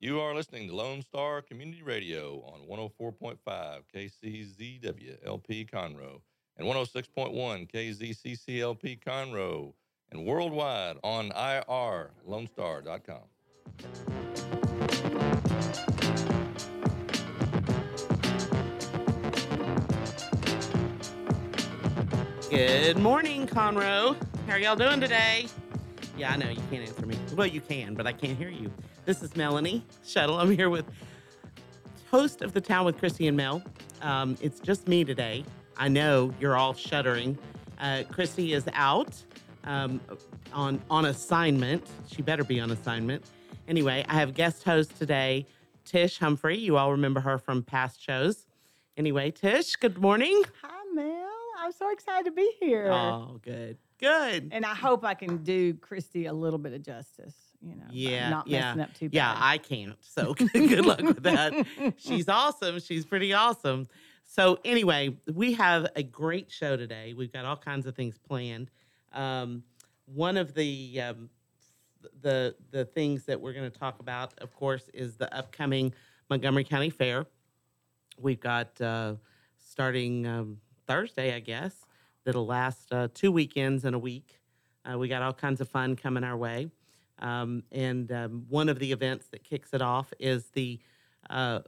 You are listening to Lone Star Community Radio on 104.5 KCZW LP Conroe and 106.1 KZCCLP Conroe and worldwide on irlonestar.com. Good morning, Conroe. How are y'all doing today? Yeah, I know you can't answer me. Well, you can, but I can't hear you. This is Melanie Shuttle. I'm here with Toast of the Town with Chrissy and Mel. Um, it's just me today. I know you're all shuddering. Uh, Chrissy is out um, on on assignment. She better be on assignment. Anyway, I have guest host today, Tish Humphrey. You all remember her from past shows. Anyway, Tish, good morning. Hi, Mel. I'm so excited to be here. Oh, good, good. And I hope I can do Christy a little bit of justice, you know, Yeah, not yeah, messing up too bad. Yeah, I can't. So good luck with that. She's awesome. She's pretty awesome. So anyway, we have a great show today. We've got all kinds of things planned. Um, one of the um, the the things that we're going to talk about, of course, is the upcoming Montgomery County Fair. We've got uh, starting um, Thursday, I guess. That'll last uh, two weekends in a week. Uh, we got all kinds of fun coming our way. Um, and um, one of the events that kicks it off is the uh,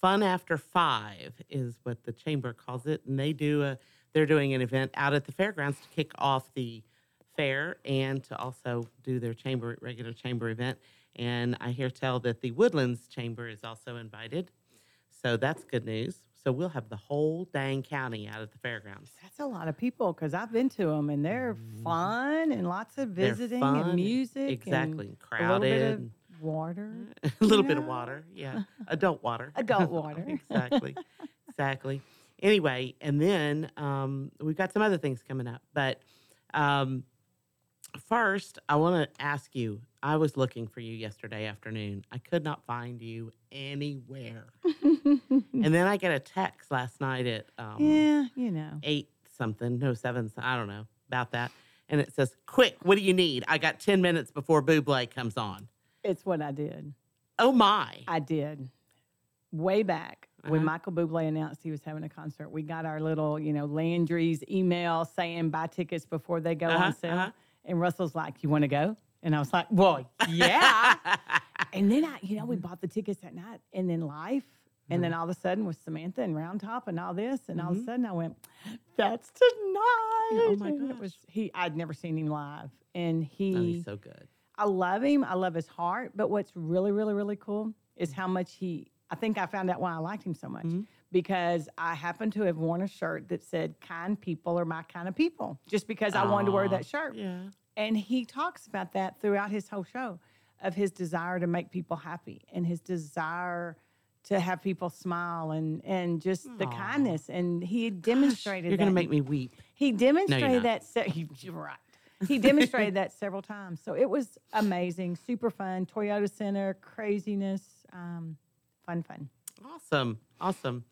Fun After Five, is what the chamber calls it, and they do a they're doing an event out at the fairgrounds to kick off the fair and to also do their chamber regular chamber event. And I hear tell that the Woodlands Chamber is also invited, so that's good news. So we'll have the whole dang county out at the fairgrounds. That's a lot of people because I've been to them and they're fun and lots of Mm-hmm. Visiting fun, and music. exactly, And a little bit of crowded. water. a little bit of water, yeah, adult water, Adult water. exactly, exactly. Anyway, and then um, we've got some other things coming up, but um, first, I want to ask you. I was looking for you yesterday afternoon. I could not find you anywhere, and then I get a text last night at um, yeah, you know. eight something, no seven, I don't know about that, and it says, "Quick, what do you need? I got ten minutes before Bublé comes on." It's what I did. Oh my! I did. Way back when Uh-huh. Michael Bublé announced he was having a concert, we got our little, you know, Landry's email saying buy tickets before they go Uh-huh, on sale. uh-huh. And Russell's like, You want to go? And I was like, Well, yeah. and then I, you know, we bought the tickets that night and then life. And then all of a sudden with Samantha and Round Top and all this, and all of a sudden I went, That's tonight. Oh, my god! it was he I'd never seen him live. And he Oh, he's so good. I love him. I love his heart. But what's really, really, really cool is how much he, I think I found out why I liked him so much Mm-hmm. Because I happened to have worn a shirt that said, kind people are my kind of people, just because I wanted to wear that shirt. Yeah. And he talks about that throughout his whole show of his desire to make people happy and his desire to have people smile and, and just the kindness. And he demonstrated You're that. gonna make me weep. He demonstrated not. that. Se- you're right. He demonstrated that several times. So it was amazing, super fun. Toyota Center, craziness, um, fun, fun. Awesome. Awesome.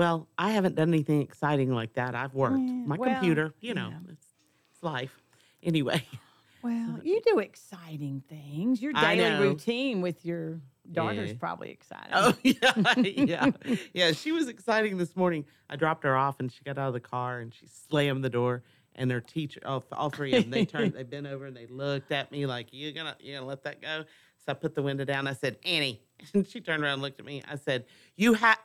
Well, I haven't done anything exciting like that. I've worked Yeah, my well, computer. You know, know. It's, it's life. Anyway. Well, you do exciting things. Your daily routine with your daughter's Yeah. probably exciting. Oh yeah, yeah, yeah. She was exciting this morning. I dropped her off, and she got out of the car, and she slammed the door. And their teacher, all, all three of them, they turned, they bent over, and they looked at me like, "You gonna, you gonna let that go?" So I put the window down. I said, "Annie," and she turned around and looked at me. I said, "You have."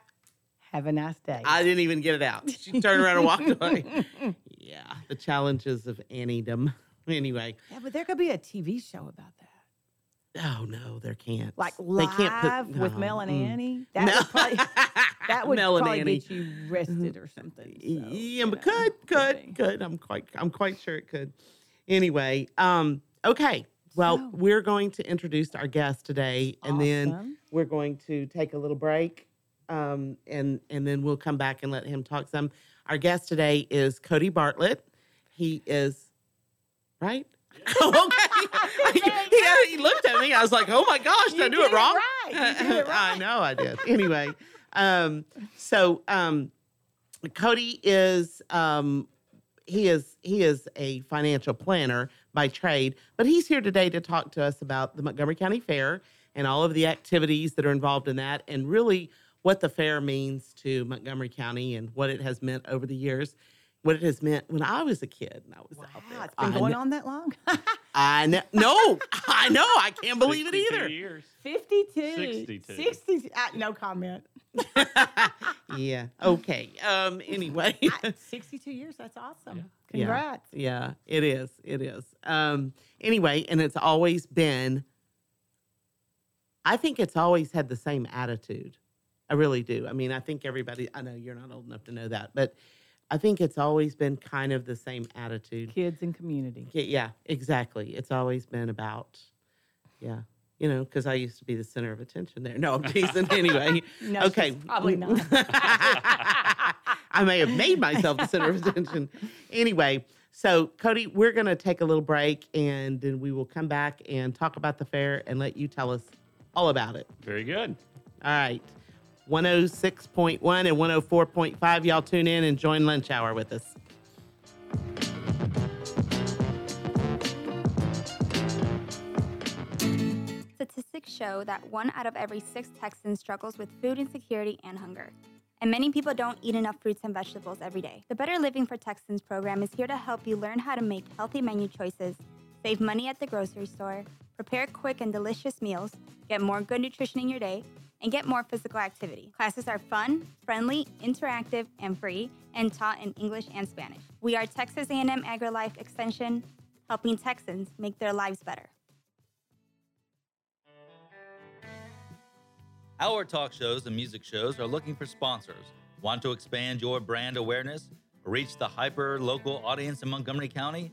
Have a nice day. I didn't even get it out. She turned around and walked away. Yeah, the challenges of Anniedom. Anyway, yeah, but there could be a TV show about that, oh no, there can't. like they live can't put with Mel and mm. Annie. That Mel- would probably that would Mel probably Annie. get you arrested or something. so, yeah, you but know, could, could, be. could. I'm quite, I'm quite sure it could. Anyway, um, okay. Well, So- we're going to introduce our guest today, and then we're going to take a little break, um, and and then we'll come back and let him talk some. Our guest today is Cody Bartlett. He is right. okay. he, he looked at me. I was like, "Oh my gosh, did I do it it wrong?" right. It I know I did. Anyway, um, so um, Cody is um, he is he is a financial planner by trade, but he's here today to talk to us about the Montgomery County Fair and all of the activities that are involved in that, and really what the fair means to Montgomery County and what it has meant over the years, what it has meant when I was a kid and I was out there. It's been I going kn- on that long? I know. No, I know. I can't believe it 62 either. Years. 52. 62. 60. Uh, no comment. yeah. Okay. Um. Anyway. I- 62 years. That's awesome. Yeah. Congrats. Yeah, it is. It is. Um, anyway, and it's always been, I think it's always had the same attitude. I really do. I mean, I think everybody, I know you're not old enough to know that, but I think it's always been kind of the same attitude. Kids and community. Yeah, yeah, exactly. It's always been about, yeah, you know, because I used to be the center of attention there. No, I'm teasing anyway. No, okay. probably not. I may have made myself the center of attention. Anyway, so Cody, we're going to take a little break and then we will come back and talk about the fair and let you tell us all about it. Very good. All right. 106.1 and 104.5. Y'all tune in and join lunch hour with us. Statistics show that one out of every six Texans struggles with food insecurity and hunger. And many people don't eat enough fruits and vegetables every day. The Better Living for Texans program is here to help you learn how to make healthy menu choices, save money at the grocery store, prepare quick and delicious meals, get more good nutrition in your day, and get more physical activity. Classes are fun, friendly, interactive, and free, and taught in English and Spanish. We are Texas A&M AgriLife Extension, helping Texans make their lives better. Our talk shows and music shows are looking for sponsors. Want to expand your brand awareness? Reach the hyper local audience in Montgomery County?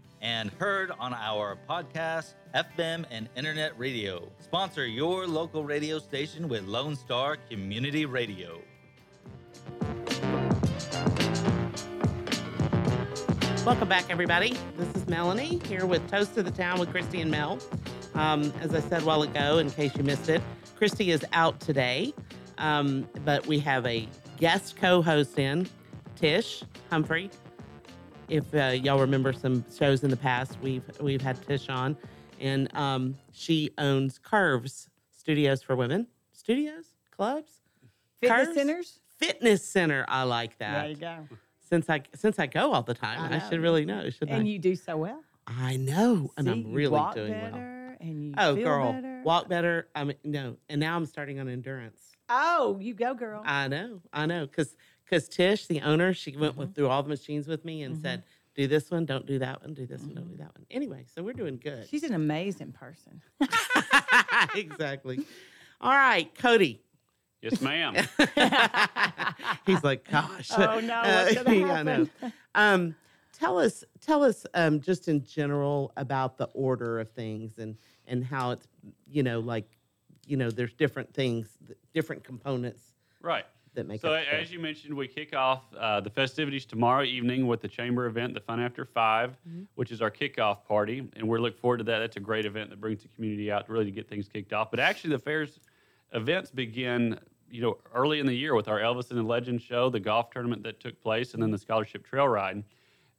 and heard on our podcast, FM, and internet radio. Sponsor your local radio station with Lone Star Community Radio. Welcome back, everybody. This is Melanie here with Toast of the Town with Christy and Mel. Um, as I said a while ago, in case you missed it, Christy is out today, um, but we have a guest co-host in, Tish Humphrey. If uh, y'all remember some shows in the past, we've we've had Tish on, and um, she owns Curves Studios for Women. Studios, clubs, Fitness Curves? centers. fitness center. I like that There you go. since I since I go all the time. I I, should really know, shouldn't And I? you do so well. I know, and I'm really walk doing well. better And you Oh, feel girl, better. walk better. I mean, no, and now I'm starting on endurance. Oh, you go, girl. I know, I know, because because Tish, the owner, she went Mm-hmm. with, through all the machines with me and said, "Do this one, don't do that one, do this one, don't Mm-hmm. do that one." Anyway, so we're doing good. She's an amazing person. exactly. All right, Cody. Yes, ma'am. He's like, gosh. Oh, no, what's gonna yeah, I know. Um, tell us, tell us, um, just in general about the order of things and and how it's, you know, like, you know, there's different things, different components right. That make So, up. the fair. as you mentioned, we kick off uh, the festivities tomorrow evening with the chamber event, the Fun After 5 Mm-hmm. which is our kickoff party, and we're looking forward to that. That's a great event that brings the community out to really to get things kicked off. But actually, the fair's events begin, you know, early in the year with our Elvis and the Legend show, the golf tournament that took place, and then the scholarship trail ride.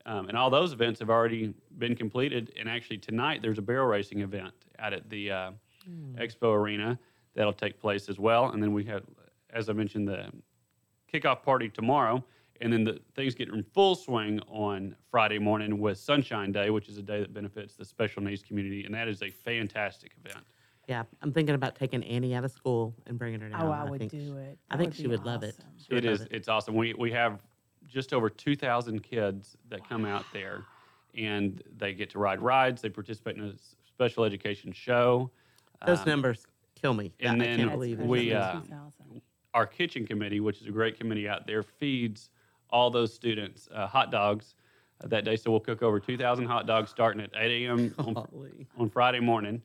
Um, and all those events have already been completed. And actually, tonight there's a barrel racing event out at the uh, Expo Arena that'll take place as well. And then we have, as I mentioned, the kickoff party tomorrow. And then the things get in full swing on Friday morning with Sunshine Day, which is a day that benefits the special needs community. And that is a fantastic event. yeah, I'm thinking about taking Annie out of school and bringing her down. Oh, I would think, do it. I think would she be would love it. awesome. She would It love is. It's awesome. We we have just over two thousand kids that come out there, and they get to ride rides. They participate in a special education show. Those Um, numbers kill me. and I then can't believe we, uh, 2000. Our kitchen committee, which is a great committee out there, feeds all those students uh, hot dogs uh, that day. So we'll cook over 2,000 hot dogs starting at 8 a.m. on, on Friday morning,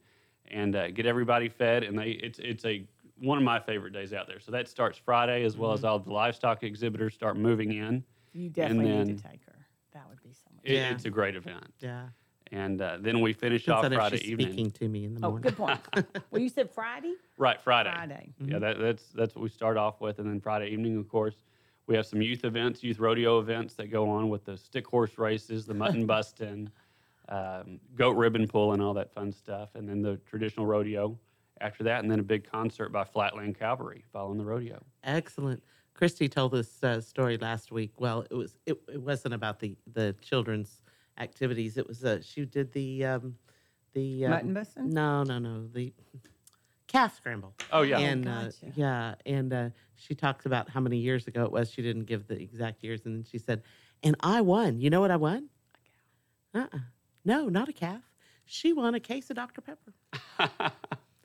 and uh, get everybody fed. And they it's it's a one of my favorite days out there. So that starts Friday, as well as all the livestock exhibitors start moving in. You definitely need then- to take her. That would be so much It, Yeah. It's a great event. Yeah. And uh, then we finish Depends off Friday she's evening. speaking to me in the morning. Oh, morning. good point. well, you said Friday. Right, Friday. Friday. Yeah, that, that's that's what we start off with, and then Friday evening, of course, we have some youth events, youth rodeo events that go on with the stick horse races, the mutton busting, um, goat ribbon pulling, all that fun stuff, and then the traditional rodeo after that, and then a big concert by Flatland Cavalry following the rodeo. Excellent. Christy told this uh, story last week. Well, it was it, it wasn't about the the children's activities. It was uh, she did the um, the um, Mutton busting? No, no, no. The calf scramble. Oh yeah, and uh, gotcha. yeah, and uh, she talks about how many years ago it was. She didn't give the exact years, and then she said, "And I won. You know what I won? Uh, uh no, not a calf. She won a case of Dr Pepper,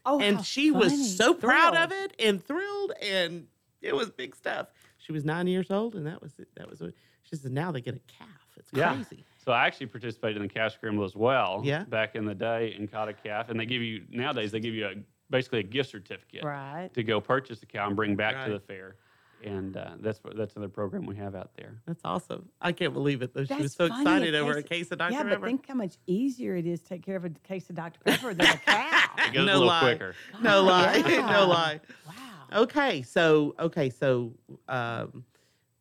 Oh, and how she funny. was so proud of it and thrilled, and it was big stuff. She was nine years old, and that was it. That was what she said. Now they get a calf. It's Yeah. Crazy. So I actually participated in the calf scramble as well. Yeah. Back in the day and caught a calf, and they give you nowadays they give you a basically a gift certificate Right. to go purchase a cow and bring back Right. to the fair, and uh, that's that's another program we have out there. That's awesome. I can't believe it though. She was That's so funny, excited a over a case- case of Dr Yeah, Pepper. but think how much easier it is to take care of a case of Dr. Pepper than a cow. It goes No a little lie. quicker. no lie, Yeah. no lie. wow. Okay, so okay, so um,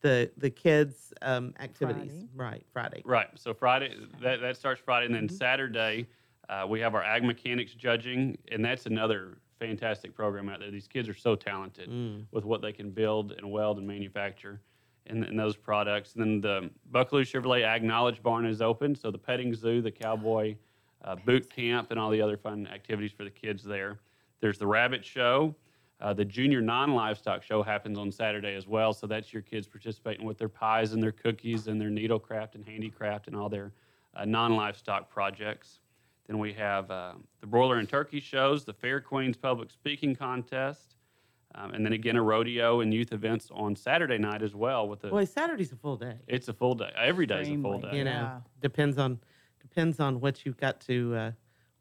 the the kids um, activities, Friday. right? Friday. Right. So Friday, that, that starts Friday, and then Mm-hmm. Saturday, uh, we have our ag mechanics judging, and that's another fantastic program out there. These kids are so talented Mm. with what they can build and weld and manufacture And, in those products. And then the Buckalew Chevrolet Ag Knowledge Barn is open, so the petting zoo, the cowboy uh, boot camp, and all the other fun activities for the kids there. There's the rabbit show. Uh, the junior non-livestock show happens on Saturday as well, so that's your kids participating with their pies and their cookies and their needlecraft and handicraft and all their uh, non-livestock projects. Then we have uh, the broiler and turkey shows, the Fair Queens Public Speaking Contest, um, and then again a rodeo and youth events on Saturday night as well. With the Boy, Saturday's a full day. it's a full day. Every day is a full day. You know, Yeah. depends on depends on what you've got to uh,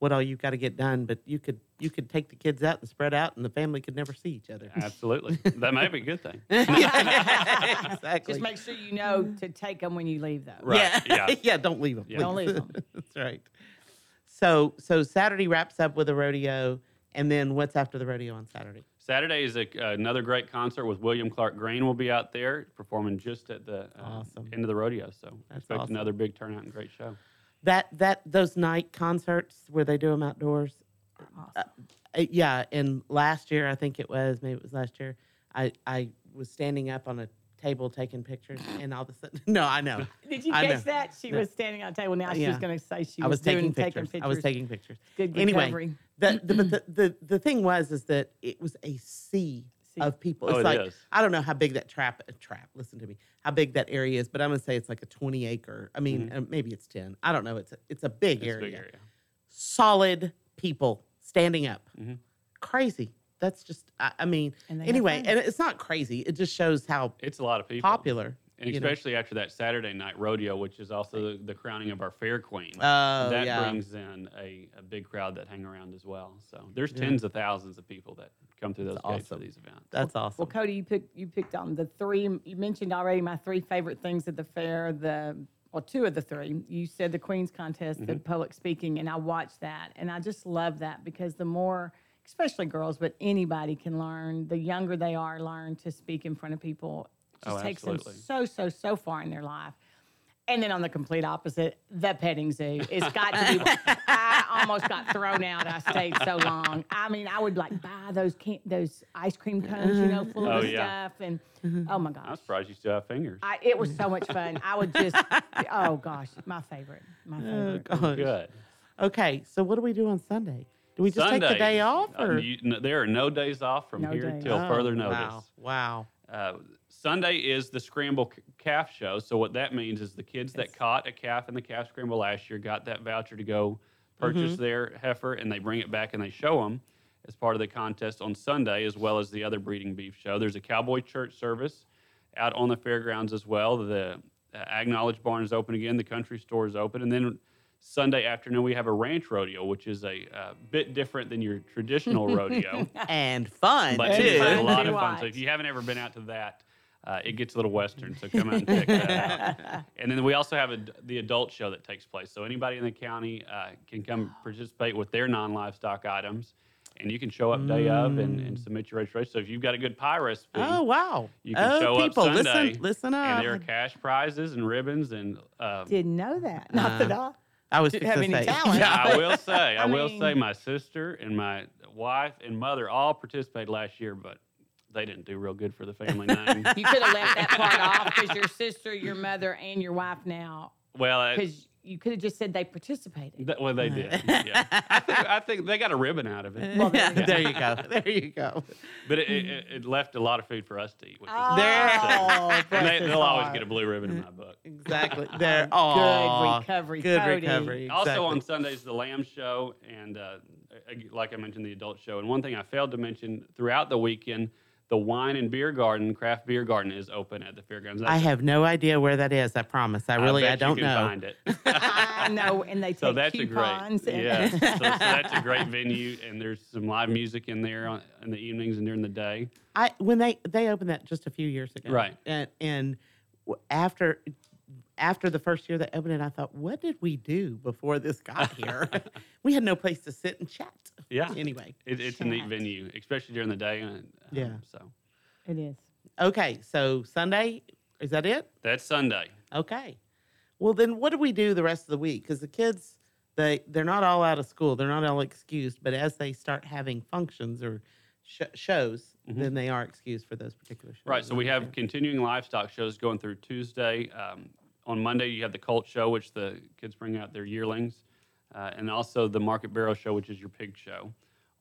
what all you've got to get done. But you could you could take the kids out and spread out, and the family could never see each other. Absolutely, that may be a good thing. yeah, exactly. Just make sure you know to take them when you leave, though. Right, Yeah, yeah. yeah. Don't leave them. Yeah. Don't leave 'em. That's right. So so Saturday wraps up with a rodeo, and then what's after the rodeo on Saturday? Saturday is a, another great concert with William Clark Green. will be out there performing just at the uh, Awesome. end of the rodeo. So That's expect awesome. another big turnout and great show. That that those night concerts where they do them outdoors. Awesome. Uh, yeah, and last year I think it was maybe it was last year. I I was standing up on a table taking pictures, and all of a sudden, no, I know. Did you I catch know. that? She No. was standing on a table. Now Yeah. she's going to say she I was, was taking doing, pictures. taking pictures. I was taking pictures. Good Anyway, recovery. The, the, but the, the the thing was is that it was a Sea. Of people. Oh, It's it like is. I don't know how big that trap uh, trap. Listen to me, how big that area is, but I'm gonna say it's like a 20 acre. I mean, uh, maybe it's 10. I don't know. It's a, it's a big Mm-hmm. It's area. big area. Solid people standing up. Mhm. Crazy. That's just. I, I mean. And Anyway, and it's not crazy. It just shows how It's a lot of people. popular. And you know. especially after that Saturday night rodeo, which is also the, the crowning of our fair queen. Oh that yeah. brings in a, a big crowd that hang around as well. So there's Yeah. tens of thousands of people that come through those That's gates for these events. That's awesome. Well, Cody, you picked you picked on the three. You mentioned already my three favorite things at the fair. The well, two of the three. You said the Queen's contest, the mm-hmm. public speaking, and I watched that, and I just love that because the more, especially girls, but anybody can learn. The younger they are, learn to speak in front of people. It Oh, just takes them so so so far in their life. And then on the complete opposite, the petting zoo. It's got to be. I almost got thrown out. I stayed so long. I mean, I would like buy those can- those ice cream cones, you know, full of Oh, the yeah. stuff, and oh my gosh, I'm surprised you still have fingers. I, it was so much fun. I would just, oh gosh, my favorite, my Oh favorite. gosh. Good. Okay, so what do we do on Sunday? Do we just take the day off, uh, you- no, there are no days off from No here days. till Oh, further notice. Wow. Wow. Uh, Sunday is the scramble c- calf show. So what that means is the kids that caught a calf in the calf scramble last year got that voucher to go purchase Mm-hmm. their heifer, and they bring it back and they show them as part of the contest on Sunday, as well as the other breeding beef show. There's a cowboy church service out on the fairgrounds as well. The uh, Ag Knowledge Barn is open again. The country store is open, and then Sunday afternoon we have a ranch rodeo, which is a uh, bit different than your traditional rodeo And fun but And it is too. a lot of fun. So if you haven't ever been out to that, Uh, it gets a little western, so come out and check that out. And then we also have a, the adult show that takes place. So anybody in the county uh, can come participate with their non-livestock items, and you can show up day of and, and submit your registration. So if you've got a good pie recipe, Oh wow! you can oh, show people, up Sunday, listen, listen up. and there are cash prizes and ribbons and. Um, Didn't know that. Not that I. I was didn't have any say. talent. Yeah, I will say, I, I will say, my sister and my wife and mother all participated last year, but they didn't do real good for the family name. You could have left that part off because your sister, your mother, and your wife now. well, Because you could have just said they participated. th- well, they did. Yeah. I, think, I think they got a ribbon out of it, Well, there you there you go. There you go. but it, it, it left a lot of food for us to eat, which Oh, is There- and they, they'll always get a blue ribbon in my book. Exactly. There. Good recovery, Good Cody. recovery. Also on Sundays, the lamb show, and uh, like I mentioned, the adult show. And one thing I failed to mention throughout the weekend, the wine and beer garden, craft beer garden, is open at the fairgrounds. I have no idea where that is. I promise. I really, I, bet you don't can know. Find it. I know, and they take so that's a great, coupons. and- yeah. so, so that's a great venue, and there's some live music in there on, in the evenings and during the day. I when they they opened that just a few years ago, Right. And and after after the first year that opened it, I thought, what did we do before this got here? we had no place to sit and chat. Yeah. Anyway, It, it's a neat venue, especially during the day. and, um, Yeah. So It is. okay. So Sunday is that it? that's Sunday. Okay. Well, then what do we do the rest of the week? Because the kids, they they're not all out of school. They're not all excused. But as they start having functions or sh- shows, then they are excused for those particular shows. Mm-hmm. Right. So we have continuing livestock shows going through Tuesday. Um, on Monday, you have the Colt Show, which the kids bring out their yearlings, uh, and also the Market Barrel Show, which is your pig show.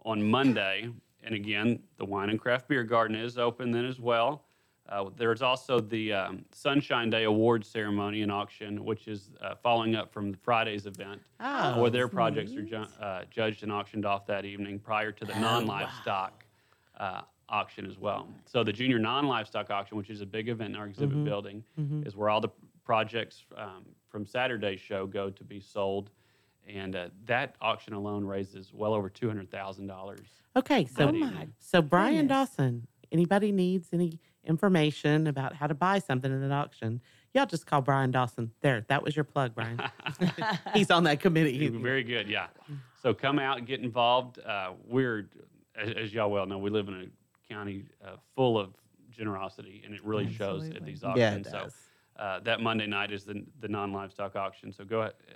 On Monday, and again, the Wine and Craft Beer Garden is open then as well. Uh, there's also the um, Sunshine Day Awards ceremony and auction, which is uh, following up from Friday's event, Oh, where their projects are ju- uh, judged and auctioned off that evening prior to the non-livestock uh, auction as well. So the junior non-livestock auction, which is a big event in our exhibit building, is where all the projects um, from Saturday's show go to be sold, and uh, that auction alone raises well over two hundred thousand dollars. Okay, so That evening. so Brian goodness. Dawson, anybody needs any information about how to buy something at an auction, y'all just call Brian Dawson. There, that was your plug, Brian. He's on that committee. Very good, yeah. So come out get involved. Uh, we're, as, as y'all well know, we live in a county uh, full of generosity, and it really shows at Absolutely. these Yeah, auctions. it so does. Uh, that Monday night is the, the non-livestock auction. So go ahead, uh,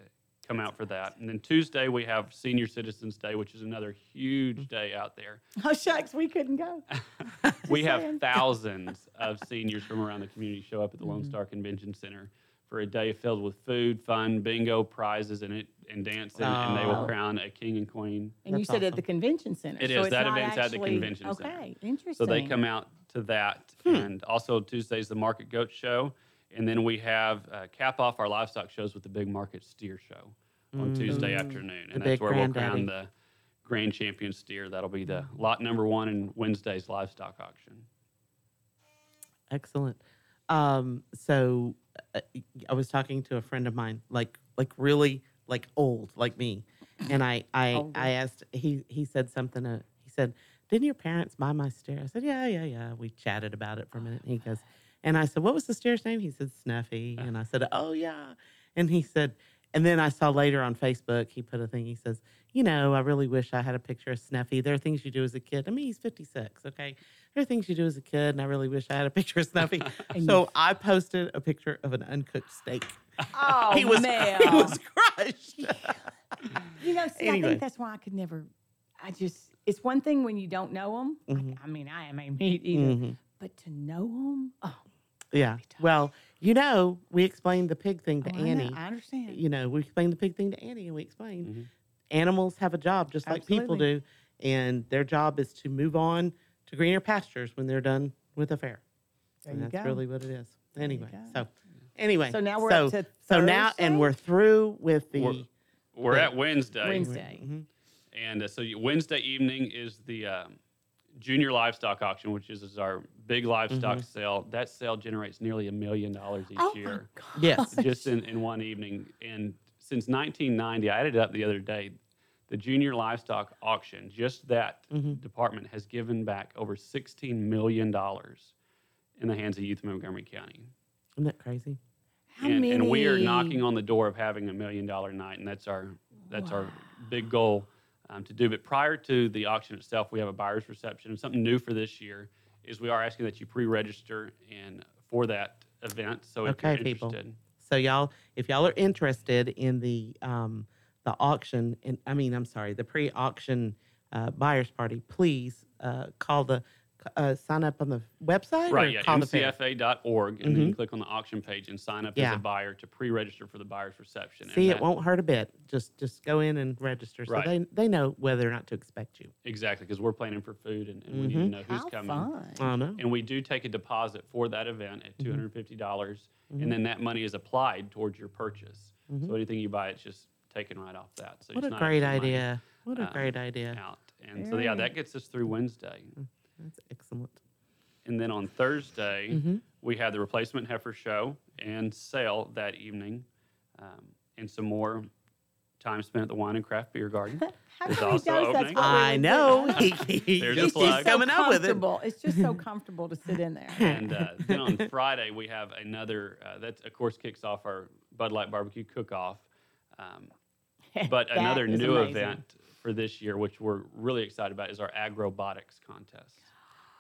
come out for that. And then Tuesday we have Senior Citizens Day, which is another huge day out there. Oh shucks, we couldn't go. we have thousands of seniors from around the community show up at the Mm-hmm. Lone Star Convention Center for a day filled with food, fun, bingo, prizes, and it and dancing, and they will Oh. crown a king and queen. And you That's said at the convention center. It so is. it's That not event's at the convention okay, center. Okay, interesting. So they come out to that, Hmm. and also Tuesday's the Market Goat Show, and then we have uh, cap off our livestock shows with the Big Market Steer Show on Tuesday afternoon, and Mm. The that's big where we'll crown the grand champion steer. That'll be the lot number one in Wednesday's livestock auction. Excellent. Um, so uh, I was talking to a friend of mine, like like really like old, like me, and I I Older. I asked he he said something. Uh, he said, "Didn't your parents buy my steer?" I said, "Yeah, yeah, yeah." We chatted about it for a minute. And he goes, and I said, "What was the steer's name?" He said, "Snuffy," and I said, "Oh yeah," and he said. And then I saw later on Facebook, he put a thing. He says, You know, I really wish I had a picture of Snuffy. There are things you do as a kid. I mean, he's 56, okay? There are things you do as a kid, and I really wish I had a picture of Snuffy. so I posted a picture of an uncooked steak. Oh he was man. he was crushed. You know, see, I Anyway. think that's why I could never. I just, it's one thing when you don't know them. Mhm. I, mean, I am a meat eater, Mhm. but to know them, oh, Yeah. Well, you know, we explained the pig thing to oh, I know, Annie. I understand. You know, we explained the pig thing to Annie, and we explained Mhm. animals have a job just like people do, and their job is to move on to greener pastures when they're done with a fair. There and you that's go. really what it is. Anyway, so anyway, So now we're so, up to so now, and we're through with the We're- We're at Wednesday. Wednesday. Mhm. And uh, so Wednesday evening is the um, junior livestock auction, which is, is our big livestock Mm-hmm. sale. That sale generates nearly a million dollars each oh my year, God. Yes. just in, in one evening. And since 1990, I added it up the other day. The junior livestock auction, just that Mm-hmm. department, has given back over $16 million in the hands of youth in Montgomery County. Isn't that crazy? How and, many? and we are knocking on the door of having a million dollar night, and that's our that's our big goal um, to do. But prior to the auction itself, we have a buyer's reception, something new for this year is we are asking that you pre-register and for that event. So if Okay, you're people. interested, So y'all, if y'all are interested in the um, the auction, and I mean, I'm sorry, the pre-auction uh, buyers party, please uh, call the uh, sign up on the website or right? Yeah, call the fair. mcfa.org, and then you click on the auction page and sign up as a buyer to pre-register for the buyer's reception. And See, it won't hurt a bit. Just just go in and register, so Right. they they know whether or not to expect you. exactly because we're planning for food, and, and we need to Mhm. know who's How coming. fun. I know. and we do take a deposit for that event at two hundred and fifty dollars, Mhm. and then that money is applied towards your purchase. So anything you buy, it's just taken right off that. So What it's a not great extra money idea! What a um, great idea! Out and so yeah, that gets us through Wednesday, That's excellent. and then on Thursday Mhm. we have the replacement heifer show and sale that evening, um, and some more time spent at the wine and craft beer garden. How It's come he also does opening. I know. do? He, he, There's a he's It's plug. just so coming up with it. It's just so comfortable to sit in there. and uh, then on Friday we have another uh, that of course kicks off our Bud Light Barbecue Cook-Off. Um, but another new amazing. event for this year, which we're really excited about, is our agrobotics contest.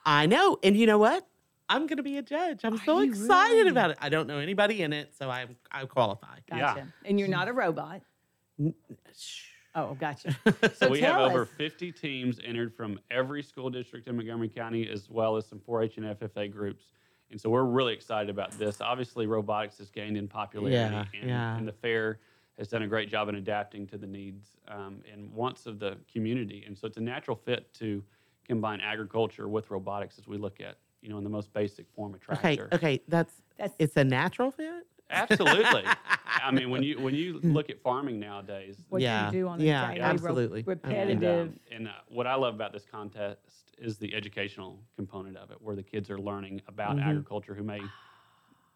I know. And you know what? I'm going to be a judge. I'm so excited really? about it. I don't know anybody in it, so I I qualify. Gotcha. Yeah. And you're not a robot. Oh, gotcha. So we have tell over 50 teams entered from every school district in Montgomery County, as well as some 4-H and FFA groups. And so we're really excited about this. Obviously, robotics has gained in popularity, Yeah, and, yeah. and the fair has done a great job in adapting to the needs um, and wants of the community. And so it's a natural fit to combine agriculture with robotics as we look at, you know, in the most basic form, a Okay, tractor. okay, okay, that's That's it's a natural fit. Absolutely. I mean, when you when you look at farming nowadays, what Yeah, you do on a yeah, daily, absolutely. re- I and, repetitive. um, and uh, what I love about this contest is the educational component of it, where the kids are learning about Mhm. agriculture who may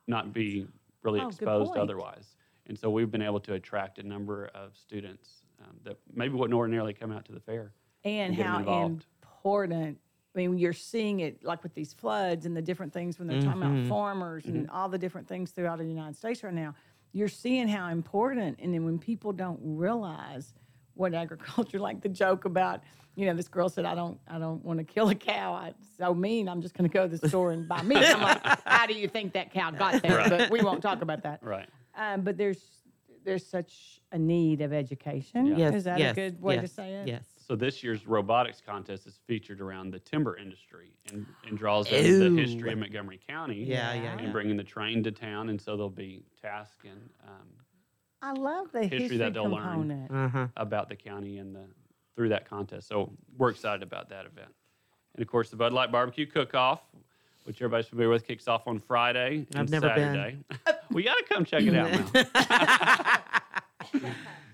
not be really Oh, exposed otherwise. And so we've been able to attract a number of students um, that maybe wouldn't ordinarily come out to the fair. and get 'em how involved. Important. I mean, you're seeing it like with these floods and the different things when they're talking Mhm. about farmers and all the different things throughout the United States right now. You're seeing how important, and then when people don't realize what agriculture, like the joke about, you know, this girl said, "I don't, I don't want to kill a cow. I, so mean. I'm just going to go to the store and buy meat." I'm like, "How do you think that cow got there?" Right. But we won't talk about that. Right. Um, but there's there's such a need of education. Yes, Is that yes, a good way to say it? Yes. So this year's robotics contest is featured around the timber industry and, and draws in the history of Montgomery County. Yeah, yeah, Yeah. And yeah. bringing the train to town, and so there'll be tasks and um, I love the History history, that they'll learn. Uh huh. about the county and the through that contest. So we're excited about that event. And of course, the Bud Light Barbecue Cook-Off, which everybody's familiar with, kicks off on Friday and I've never been. Saturday. we got to come check it out now.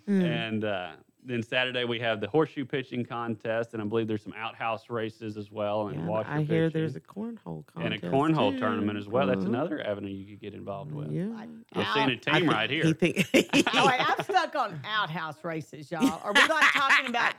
and uh, then Saturday we have the horseshoe pitching contest, and I believe there's some outhouse races as well, and Yeah, washer I hear pitching, there's a cornhole and a cornhole too. tournament as well. That's Mhm. another avenue you could get involved with. Yeah. We're seeing a team think- right here. he think- Oh, wait, I'm stuck on outhouse races, y'all. Are we like talking about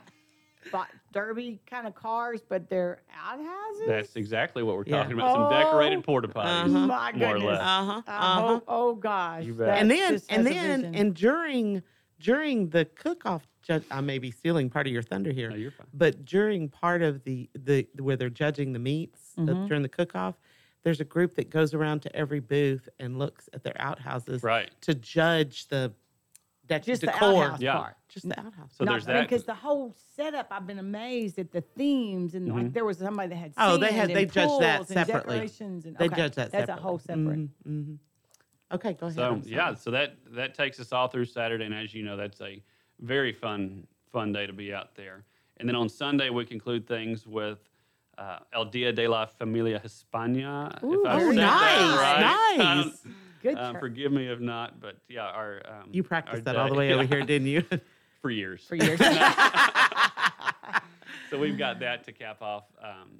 derby kind of cars, but they're outhouses? That's exactly what we're Yeah. talking about. Some decorated Oh, porta potties, Uh-huh. My more or goodness. less. Uh huh. Uh, Uh-huh. oh, oh gosh. You bet. and then and then and during during the cook off I may be stealing part of your thunder here. No, you're fine. But during part of the the where they're judging the meats uh, Mhm. during the cook off, there's a group that goes around to every booth and looks at their outhouses Right. to judge the that just the decor. outhouse Yeah. part. Just the outhouse. So there's that. because the whole setup. I've been amazed at the themes and like Mhm. there was somebody that had. Oh, they had- they judged that pools and separately. they judged judge that That's separately. a whole separate. Mhm, mhm. Okay, go ahead. So yeah, so that that takes us all through Saturday, and as you know, that's a very fun fun day to be out there. And then on Sunday we conclude things with uh, El Dia de la Familia Hispana. Ooh, very nice, right. Nice. Good. um, forgive me if not, but yeah, our um, You our practiced that all the day- way over here, didn't you? for years. for years. so we've got that to cap off um,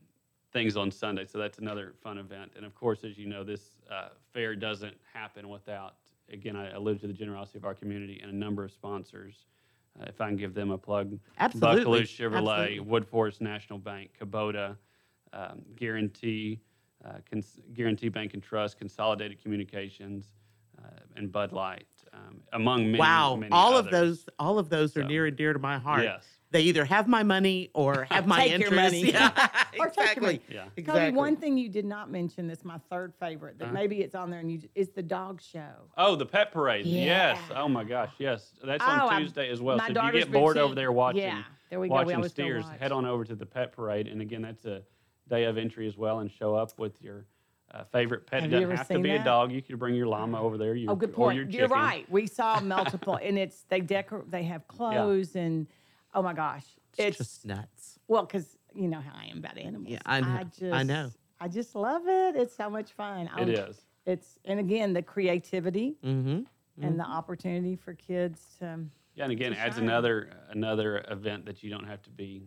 things on Sunday. So that's another fun event. And of course, as you know, this uh, fair doesn't happen without, again, I alluded to the generosity of our community and a number of sponsors. Uh, if I can give them a plug, Absolutely. Buckalew Chevrolet, Absolutely. Woodforest National Bank, Kubota, um, Guarantee, uh, Cons- Guarantee Bank and Trust, Consolidated Communications, uh, and Bud Light, um, among many. wow, many all of those, all of those are So, near and dear to my heart. Yes. They either have my money or have my Take your interest. money. Yeah, Or take your exactly. money. Yeah. Exactly. Cody, one thing you did not mention that's my third favorite that Uh-huh. maybe it's on there and you is the dog show. Oh, the pet parade. Yes. Oh my gosh. Yes. That's Oh, on I'm- Tuesday as well. my So if you get bored over there watching, Yeah, there we go. We watching always steers, watch. head on over to the pet parade. And again, that's a day of entry as well, and show up with your uh, favorite pet. Have It doesn't have to seen be a dog. You could bring your llama over there. Your, Oh, good Or your point. You're right. We saw multiple, and it's they decor, they have clothes, and oh my gosh, It's, it's, just nuts. well because you know how I am about animals. Yeah, I know. I just, I know. I just love it. It's so much fun. It is. It's and again the creativity Mm-hmm. and the opportunity for kids to. Yeah, and again, to adds shine. another another event that you don't have to be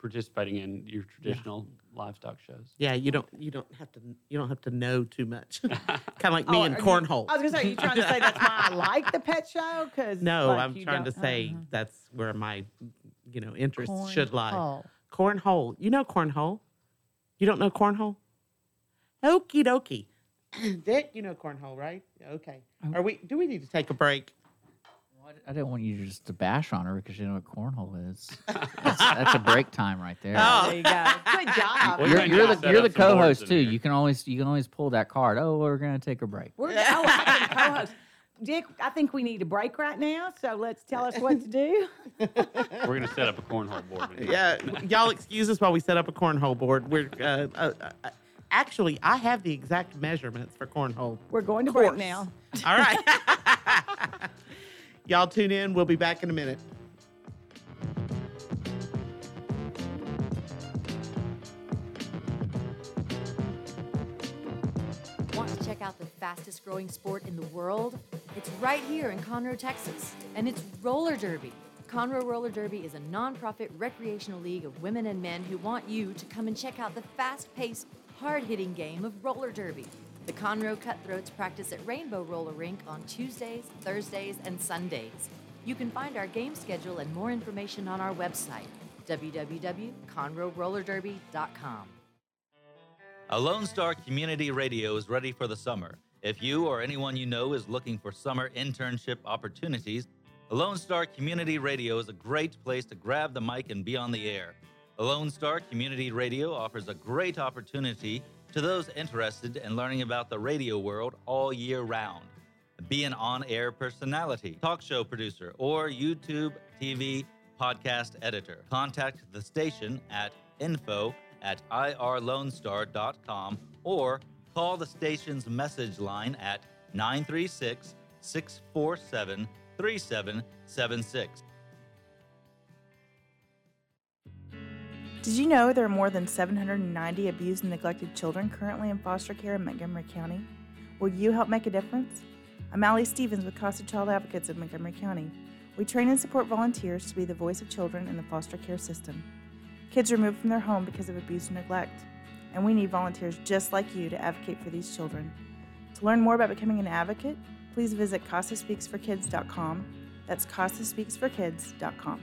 participating in your traditional livestock shows. Yeah, you don't you don't have to you don't have to know too much. kind of like me Oh, and are you- cornhole. I was gonna say, are you trying to say that's why I like the pet show? Because no, I'm trying to say uh-huh. that's where my you know interests should lie. Cornhole. Cornhole. You know cornhole? You don't know cornhole? Okie dokie. Dick, you know cornhole, right? Okay. Are we? Do we need to take a break? Well, I- I didn't want you just to bash on her because you know what cornhole is. That's, that's a break time right there. Oh. There you go. Good job. You're, you're the you're the co-host too. here. You can always you can always pull that card. Oh, we're gonna take a break. We're, oh, I can co-host. Dick, I think we need a break right now. So let's tell us what to do. We're going to set up a cornhole board. Yeah, y'all excuse us while we set up a cornhole board. We're uh, uh, uh, actually, I have the exact measurements for cornhole. We're going to break now. All right. y'all tune in. We'll be back in a minute. Want to check out the fastest growing sport in the world? It's right here in Conroe, Texas, and it's roller derby. Conroe Roller Derby is a nonprofit recreational league of women and men who want you to come and check out the fast paced, hard hitting game of roller derby. The Conroe Cutthroats practice at Rainbow Roller Rink on Tuesdays, Thursdays, and Sundays. You can find our game schedule and more information on our website, www.conroerollerderby.com. A Lone Star Community Radio is ready for the summer. If you or anyone you know is looking for summer internship opportunities, a Lone Star Community Radio is a great place to grab the mic and be on the air. A Lone Star Community Radio offers a great opportunity to those interested in learning about the radio world all year round. Be an on air personality, talk show producer, or YouTube, TV, podcast editor. Contact the station at info at irlonestar.com or call the station's message line at 936 647 3776. Did you know there are more than 790 abused and neglected children currently in foster care in Montgomery County? Will you help make a difference? I'm Allie Stevens with Casa Child Advocates of Montgomery County. We train and support volunteers to be the voice of children in the foster care system. Kids removed from their home because of abuse and neglect, and we need volunteers just like you to advocate for these children. To learn more about becoming an advocate, please visit CasaSpeaksForKids.com. That's CasaSpeaksForKids.com.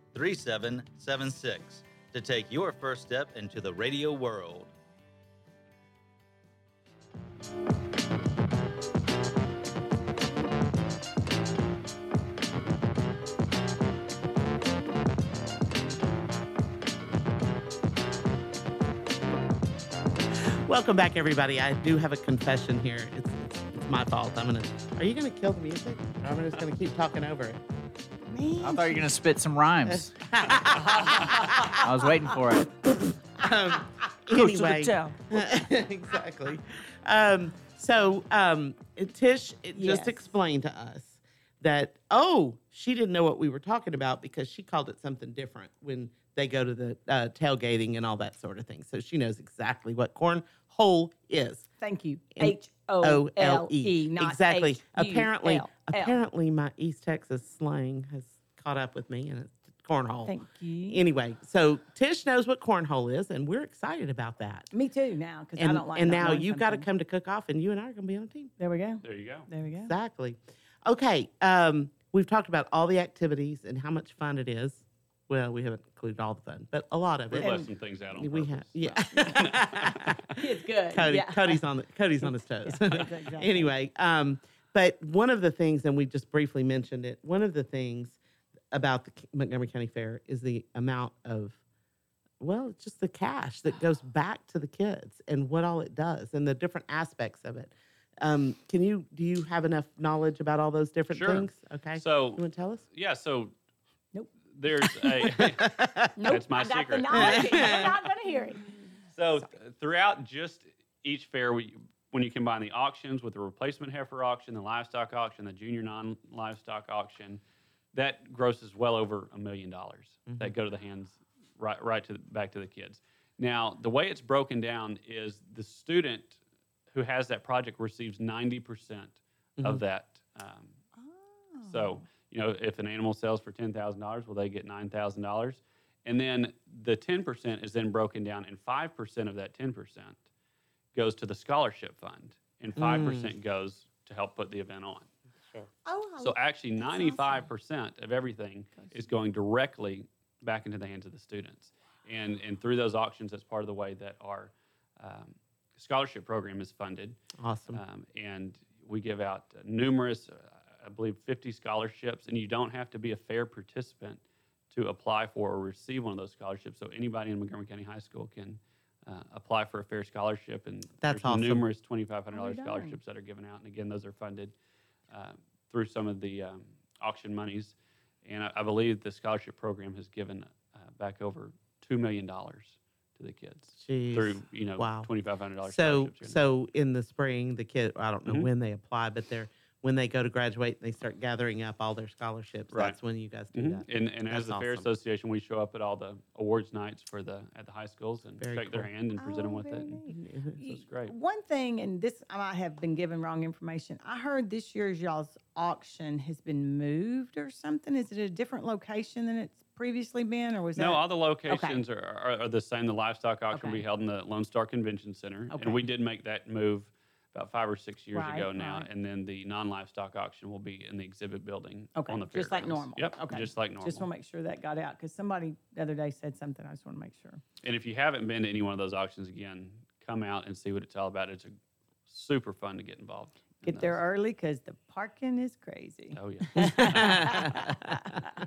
3776 to take your first step into the radio world. Welcome back, everybody. I do have a confession here. It's, it's, my fault. I'm gonna. Are you gonna kill the music? I'm just gonna keep talking over it. I thought you were gonna spit some rhymes. I was waiting for it. um, Goes to the anyway, town. exactly. Um, so um, Tish it Yes. just explained to us that oh, she didn't know what we were talking about because she called it something different when they go to the uh, tailgating and all that sort of thing. So she knows exactly what cornhole is. Thank you. H O O L L E. Not Exactly. H-U-L-L. Apparently, apparently, my East Texas slang has caught up with me, and it's cornhole. Thank you. Anyway, so Tish knows what cornhole is, and we're excited about that. Me too now because I And, don't like. and now you've got to come to cook off, and you and I are going to be on a team. There we go. There you go. There we go. Exactly. Okay. Um, we've talked about all the activities and how much fun it is. Well, we haven't included all the fun, but a lot of We it. left some things out on we have, yeah. It's good. Cody, yeah. Cody's on the Cody's on his toes. exactly. anyway, um, but one of the things, and we just briefly mentioned it. One of the things about the Montgomery County Fair is the amount of, well, just the cash that goes back to the kids and what all it does and the different aspects of it. Um, can you do you have enough knowledge about all those different Sure. things? Okay, So you want to tell us? yeah, so Nope. There's a Nope, That's my I got secret. The knowledge, and not going to hear it. So th- throughout just each fair, we, when you combine the auctions with the replacement heifer auction, the livestock auction, the junior non-livestock auction, that grosses well over a million dollars that go to the hands right right to the, back to the kids. Now the way it's broken down is the student who has that project receives ninety percent of that. Um, So you know if an animal sells for ten thousand dollars, well they get nine thousand dollars. And then the 10% is then broken down, and 5% of that 10% goes to the scholarship fund, and 5% goes to help put the event on. Sure. Oh, So actually, 95% of everything is going directly back into the hands of the students. And, and through those auctions, that's part of the way that our um, scholarship program is funded. Awesome. Um, and we give out numerous, uh, I believe, 50 scholarships, and you don't have to be a fair participant to apply for or receive one of those scholarships. So anybody in Montgomery County High School can uh, apply for a fair scholarship, and That's there's awesome. numerous $2,500 Oh, scholarships that are given out. And again, those are funded uh, through some of the um, auction monies. And I, I believe the scholarship program has given uh, back over $2 million to the kids Jeez. through, you know, Wow. $2,500 So, scholarships. here and there. so in the spring, the kid, I don't know Mhm. when they apply, but they're when they go to graduate and they start gathering up all their scholarships. Right. That's when you guys do Mhm. that. And, and as That's the Fair. Association, we show up at all the awards nights for the at the high schools and Very shake their hand and present them Oh, with it. very neat. So it's great. One thing, and this I might have been given wrong information. I heard this year's y'all's auction has been moved or something. Is it a different location than it's previously been, or was that No, that? all the locations are, are, are the same. The livestock auction will be held in the Lone Star Convention Center, Okay. and we did make that move about five or six years Right, ago now. right. And then the non-livestock auction will be in the exhibit building okay, on the just like fairgrounds. normal. Yep, Okay, just like normal. Just want to make sure that got out because somebody the other day said something. I just want to make sure. And if you haven't been to any one of those auctions again, come out and see what it's all about. It's a, super fun to get involved. in Get there early because the parking is crazy. Oh yeah,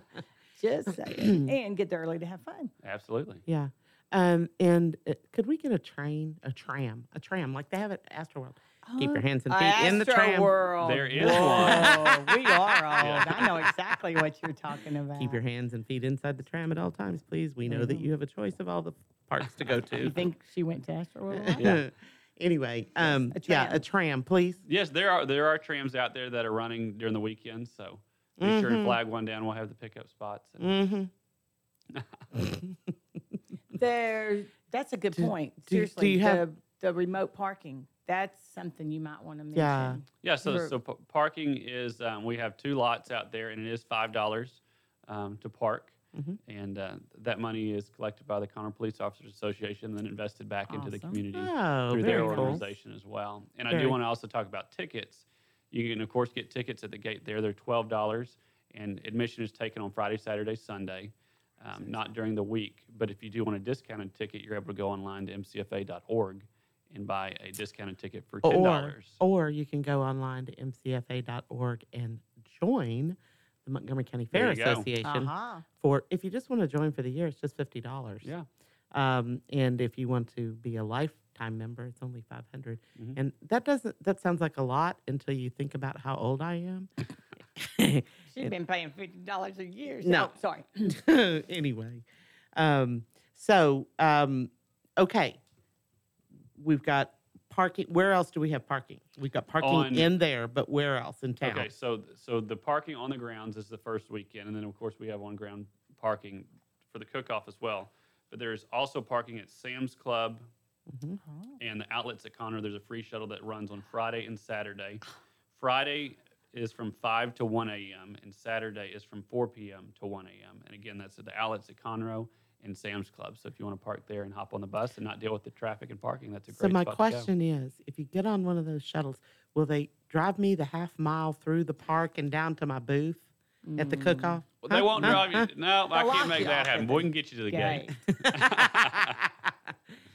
Just saying, and get there early to have fun. absolutely. Yeah. Um, and uh, could we get a train, a tram, a tram like they have at Astroworld? Keep your hands and feet in the tram. World. There is Whoa, one. we are old. Yeah. I know exactly what you're talking about. Keep your hands and feet inside the tram at all times, please. We know that you have a choice of all the parks to go to. You think she went to Astroworld? Yeah. anyway, um, a yeah, tram. a tram, please. Yes, there are there are trams out there that are running during the weekends. So be sure Mhm. and flag one down. We'll have the pickup spots. And Mm-hmm. There, that's a good Do- point. do- do Seriously, you have- the, the remote parking. That's something you might want to mention. Yeah. Yeah, so Sure. so p- parking is um, we have two lots out there, and it is five dollars um, to park, Mhm. and uh, that money is collected by the Conroe Police Officers Association, and then invested back into the community Oh, through very their cool. organization as well. And I do want to also talk about tickets. You can of course get tickets at the gate there. They're twelve dollars, and admission is taken on Friday, Saturday, Sunday. Um, not during the week, but if you do want a discounted ticket, you're able to go online to mcfa.org and buy a discounted ticket for $10. or you can go online to mcfa.org and join the Montgomery County Fair There you go. Association Uh-huh. for if you just want to join for the year, it's just fifty dollars. Yeah. Um, and if you want to be a lifetime member, it's only five Mhm. And that doesn't that sounds like a lot until you think about how old I am. She's been paying fifty dollars a year. So, No. sorry. anyway, um, so um, okay, we've got parking. Where else do we have parking? We've got parking On- in there, but where else in town? Okay, so so the parking on the grounds is the first weekend, and then of course we have on ground parking for the cook-off as well. But there's also parking at Sam's Club Mm-hmm. and the outlets at Conroe. There's a free shuttle that runs on Friday and Saturday. Friday is from 5 to 1 a.m. and Saturday is from 4 p.m. to 1 a.m. And again, that's at the outlets at Conroe and Sam's Club. So if you want to park there and hop on the bus and not deal with the traffic and parking, that's a great. So great my spot to go. question is, if you get on one of those shuttles, will they drive me the half mile through the park and down to my booth at the cook-off? Mm. Well, they Huh? won't Huh? drive you. Huh? No, I They'll can't make that happen. at We can get you to the gate.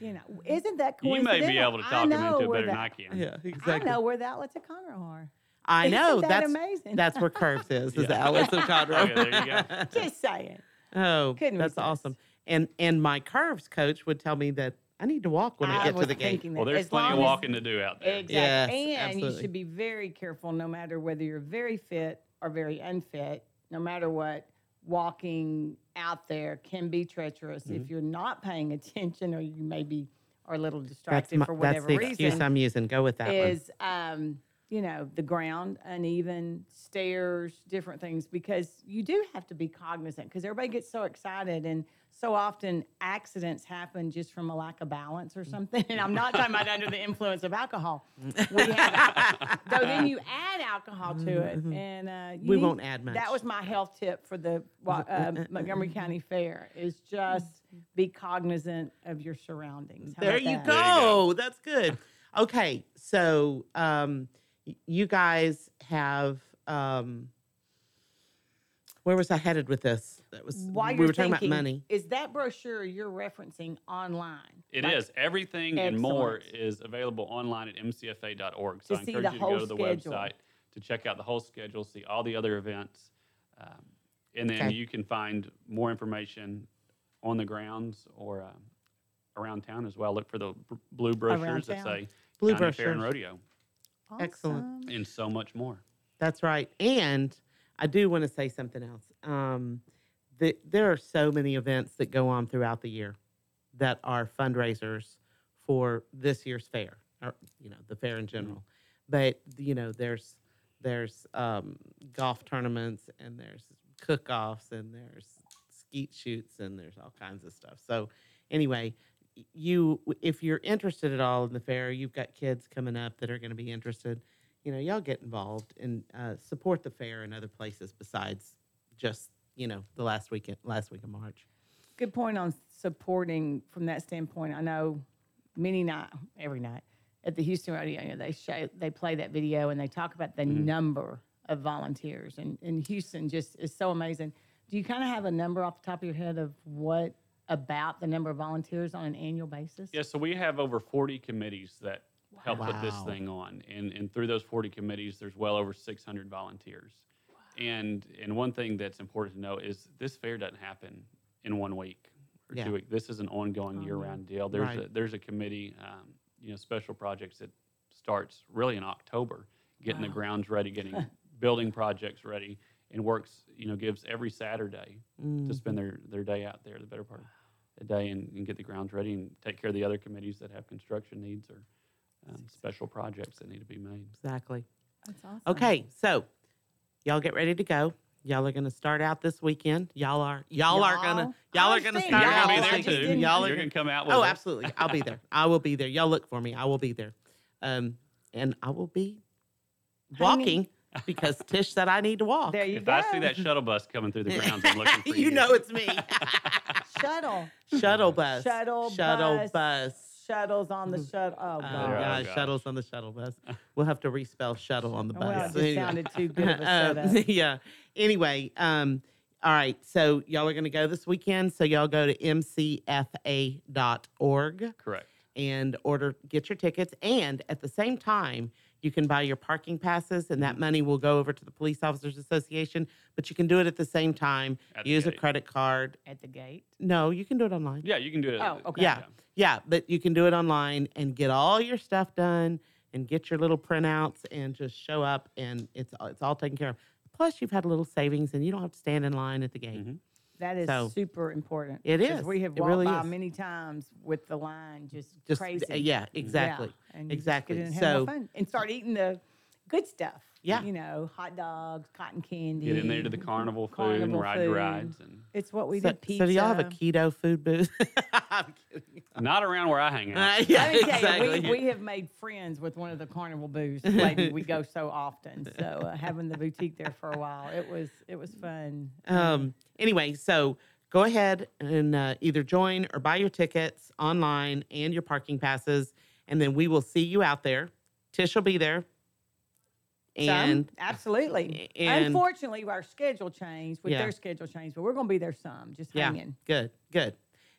You know, isn't that cool? You may be able to talk them know into it where better than the- I can. yeah, I know where the outlets of Conroe are. I know. Isn't that that's amazing? That's where Curves is. Is the Yeah. outlets of Conroe. Okay, there you go. Just saying. Oh, Couldn't that's resist. awesome. And and my Curves coach would tell me that I need to walk when I, get to the gate. that. Well, there's as plenty of long as- walking to do out there. Exactly. Yes, and you should be very careful no matter whether you're very fit or very unfit, no matter what, walking out there can be treacherous Mm-hmm. if you're not paying attention or you maybe are a little That's, distracted my, for that's whatever the excuse reason. I'm using. Go with that one. um, you know the ground uneven stairs different things because you do have to be cognizant because everybody gets so excited and so often accidents happen just from a lack of balance or something and i'm not talking about under the influence of alcohol we so then you add alcohol to it and uh, We need- won't add much. that was my health tip for the uh, montgomery county fair is just be cognizant of your surroundings there you that? There you go. That's good. Okay, so um, you guys have. Um, where was I headed with this? That was While we you're were talking thinking, about money. Is that brochure you're referencing online? It Like, is. Everything and more is available online at mcfa.org. So To I see encourage the you to go to the schedule. website to check out the whole schedule, see all the other events. Um, and then Okay. you can find more information on the grounds or um, around town as well. Look for the b- blue brochures that say Blue County Fair and brochures. Rodeo Excellent. And so much more. That's right. And I do want to say something else. Um, the, there are so many events that go on throughout the year that are fundraisers for this year's fair, or you know, the fair in general. But you know, there's there's um, golf tournaments and there's cook-offs and there's skeet shoots and there's all kinds of stuff. So anyway, y- you if you're interested at all in the fair, you've got kids coming up that are going to be interested you know, y'all get involved and uh, support the fair in other places besides just you know the last weekend, last week of March. Good point on supporting from that standpoint. I know many night, every night at the Houston Rodeo, you know, they show they play that video and they talk about the Mm-hmm. number of volunteers, and, and Houston just is so amazing. Do you kind of have a number off the top of your head of what about the number of volunteers on an annual basis? Yeah, so we have over 40 committees that help put this thing on. And, and through those 40 committees, there's well over 600 volunteers. And, and one thing that's important to know is this fair doesn't happen in one week or Yeah. two weeks. This is an ongoing year-round deal. There's, Right. a, there's a committee, um, you know, special projects that starts really in October, getting the grounds ready, getting building projects ready, and works, you know, gives every Saturday Mm. to spend their, their day out there, the better part of the day, and, and get the grounds ready and take care of the other committees that have construction needs or um, special projects that need to be made. Exactly. That's awesome. Okay, so y'all get ready to go. Y'all are going to start out this weekend. Y'all are y'all, are gonna Y'all? y'all I are gonna was start out You're y'all, gonna be there too. Y'all are You're gonna, gonna come out with oh, us. absolutely. I'll be there. I will be there. Y'all look for me. I will be there. Um, and I will be walking because Tish said I need to walk. There you If go. I see that shuttle bus coming through the grounds, I'm looking for you. you know it's me. shuttle, shuttle bus. Shuttle Shuttle bus. bus. shuttles on the shuttle. Oh, Oh, God. Gosh, gosh. shuttles on the shuttle bus. We'll have to respell shuttle on the bus. Well, it just Anyway. sounded too good of a setup. yeah. Anyway, um, all right. So y'all are going to go this weekend. So y'all go to mcfa.org Correct. and order, get your tickets. And at the same time, you can buy your parking passes, and that Mm-hmm. money will go over to the Police Officers Association. But you can do it at the same time. At the Use a gate. credit card. At the gate. No, you can do it online. Yeah, you can do it. Oh, okay. Yeah. Yeah, but you can do it online and get all your stuff done and get your little printouts and just show up and it's it's all taken care of. Plus, you've had a little savings and you don't have to stand in line at the gate. Mhm. That is So, super important. It is. We have walked really by is. many times with the line just, Just crazy. yeah, exactly. Yeah, and exactly. So- and start eating the good stuff. Yeah. You know, hot dogs, cotton candy. Get in there to the carnival food and ride food. rides. And It's what we So, did. Pizza. so do y'all have a keto food booth? I'm kidding. not around where I hang out. Uh, yeah, Let me tell you, exactly. we, we have made friends with one of the carnival booths lady. we go so often. So uh, having the boutique there for a while, it was it was fun. Um, anyway, so go ahead and uh, either join or buy your tickets online and your parking passes, and then we will see you out there. Tish will be there. Some, And absolutely. and- Unfortunately, our schedule changed with Yeah. their schedule changed, but we're going to be there some, just yeah, hanging. good, good.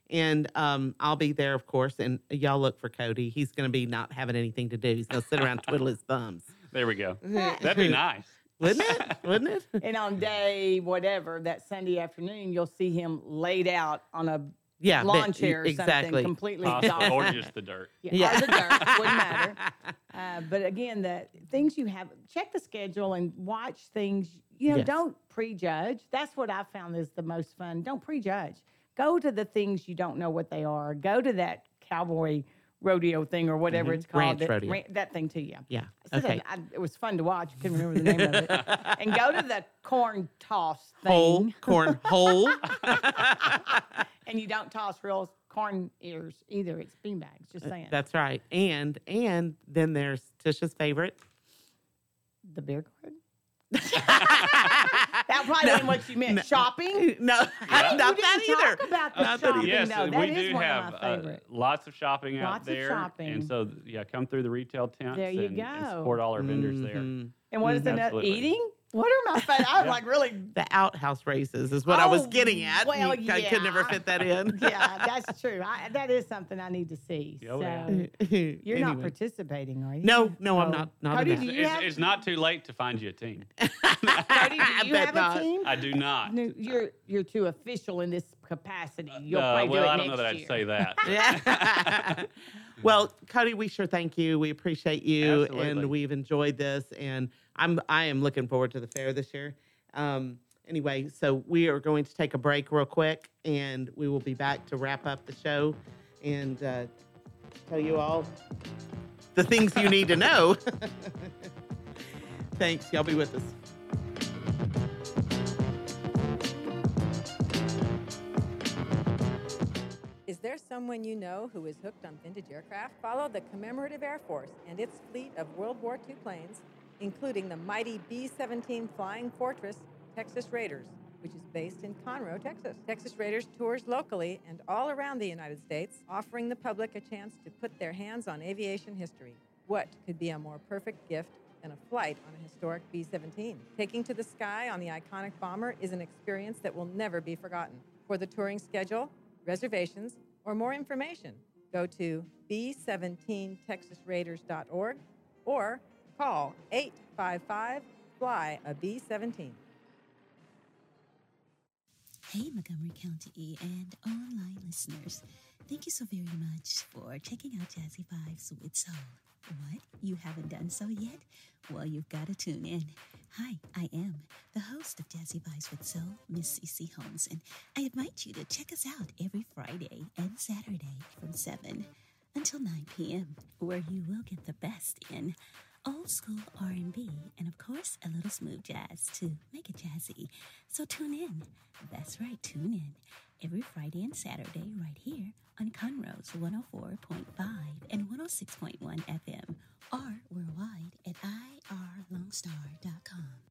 And um, I'll be there, of course. And y'all look for Cody. He's going to be not having anything to do. He's going to sit around twiddle his thumbs. There we go. That'd be nice. Wouldn't it? Wouldn't it? And on day whatever that Sunday afternoon, you'll see him laid out on a Yeah, lawn but- chair or exactly. something, completely Possible, exhausted. or just the dirt. Yeah, Yeah. the dirt wouldn't matter. Uh, but again, the things you have, check the schedule and watch things. You know, Yes. don't prejudge. That's what I found is the most fun. Don't prejudge. Go to the things you don't know what they are. Go to that cowboy rodeo thing or whatever it's called. Mm-hmm. Ranch that, rodeo. ran- that thing too. Yeah. Yeah. Okay. I- it was fun to watch. I couldn't remember the name of it. And go to the corn toss thing. Whole corn hole. And you don't toss real corn ears either. It's beanbags. Just saying. That's right. And and then there's Tisha's favorite. the beer garden. that probably wasn't what you meant. Shopping. No, Yeah. not You that didn't either. talk about the Not that shopping, either. Yes, though. and That we do one have of my uh, favorite. lots of shopping out Lots of there. shopping. And so, yeah, come through the retail tents There you and, and go. support all our vendors there. Mhm. And what is another Absolutely. eating? What are my favorite? I'm Yeah. like really. The outhouse races is what I was Oh, getting at. well, You- I could never fit that in. Yeah, that's true. I, that is something I need to see. Oh, yeah. so you're not participating, are you? No, no, I'm Oh. not- not Cody, in do that. you It's, have? it's not too late to find you a team. Cody, do you bet have not. a team? I do not. No, you're you're too official in this capacity. You'll Uh, probably well, do it I don't know next that I'd say that. Yeah. well, Cody, we sure thank you. We appreciate you, Absolutely. and we've enjoyed this. And I'm I am looking forward to the fair this year. Um, anyway, so we are going to take a break real quick, and we will be back to wrap up the show and uh, tell you all the things you need to know. Thanks. Y'all be with us. There someone you know who is hooked on vintage aircraft? Follow the Commemorative Air Force and its fleet of World War II planes, including the mighty B 17 Flying Fortress Texas Raiders, which is based in Conroe, Texas. Texas Raiders tours locally and all around the United States, offering the public a chance to put their hands on aviation history. What could be a more perfect gift than a flight on a historic B 17? Taking to the sky on the iconic bomber is an experience that will never be forgotten. For the touring schedule, reservations, or more information, go to b17texasraiders.org or call 855 Fly a B 17. Hey, Montgomery County and online listeners. Thank you so very much for checking out Jazzy Vibes with Soul. What? You haven't done so yet? Well, you've got to tune in. Hi, I am the host of Jazzy Vibes with Soul, Miss CC Holmes, and I invite you to check us out every Friday Saturday from 7 until 9 p.m., where you will get the best in old school R&B and of course a little smooth jazz to make it jazzy. So tune in. That's right, tune in every Friday and Saturday right here on Conroe's 104.5 and 106.1 FM or worldwide at irlonestar.com.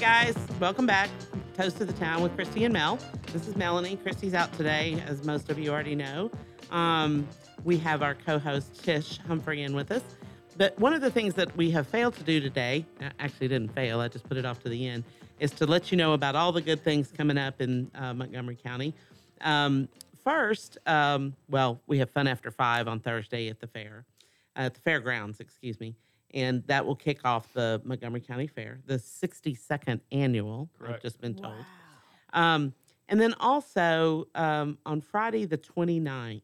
Guys, welcome back. Toast of the Town with Christy and Mel. This is Melanie. Christy's out today, as most of you already know. Um, we have our co host Tish Humphrey in with us. But one of the things that we have failed to do today, uh, actually didn't fail, I just put it off to the end, is to let you know about all the good things coming up in uh, Montgomery County. Um, first, um, well, we have Fun After Five on Thursday at the fair, uh, at the fairgrounds, excuse me. And that will kick off the Montgomery County Fair, the 62nd annual. Correct. I've just been told. Um, and then also um, on Friday the 29th,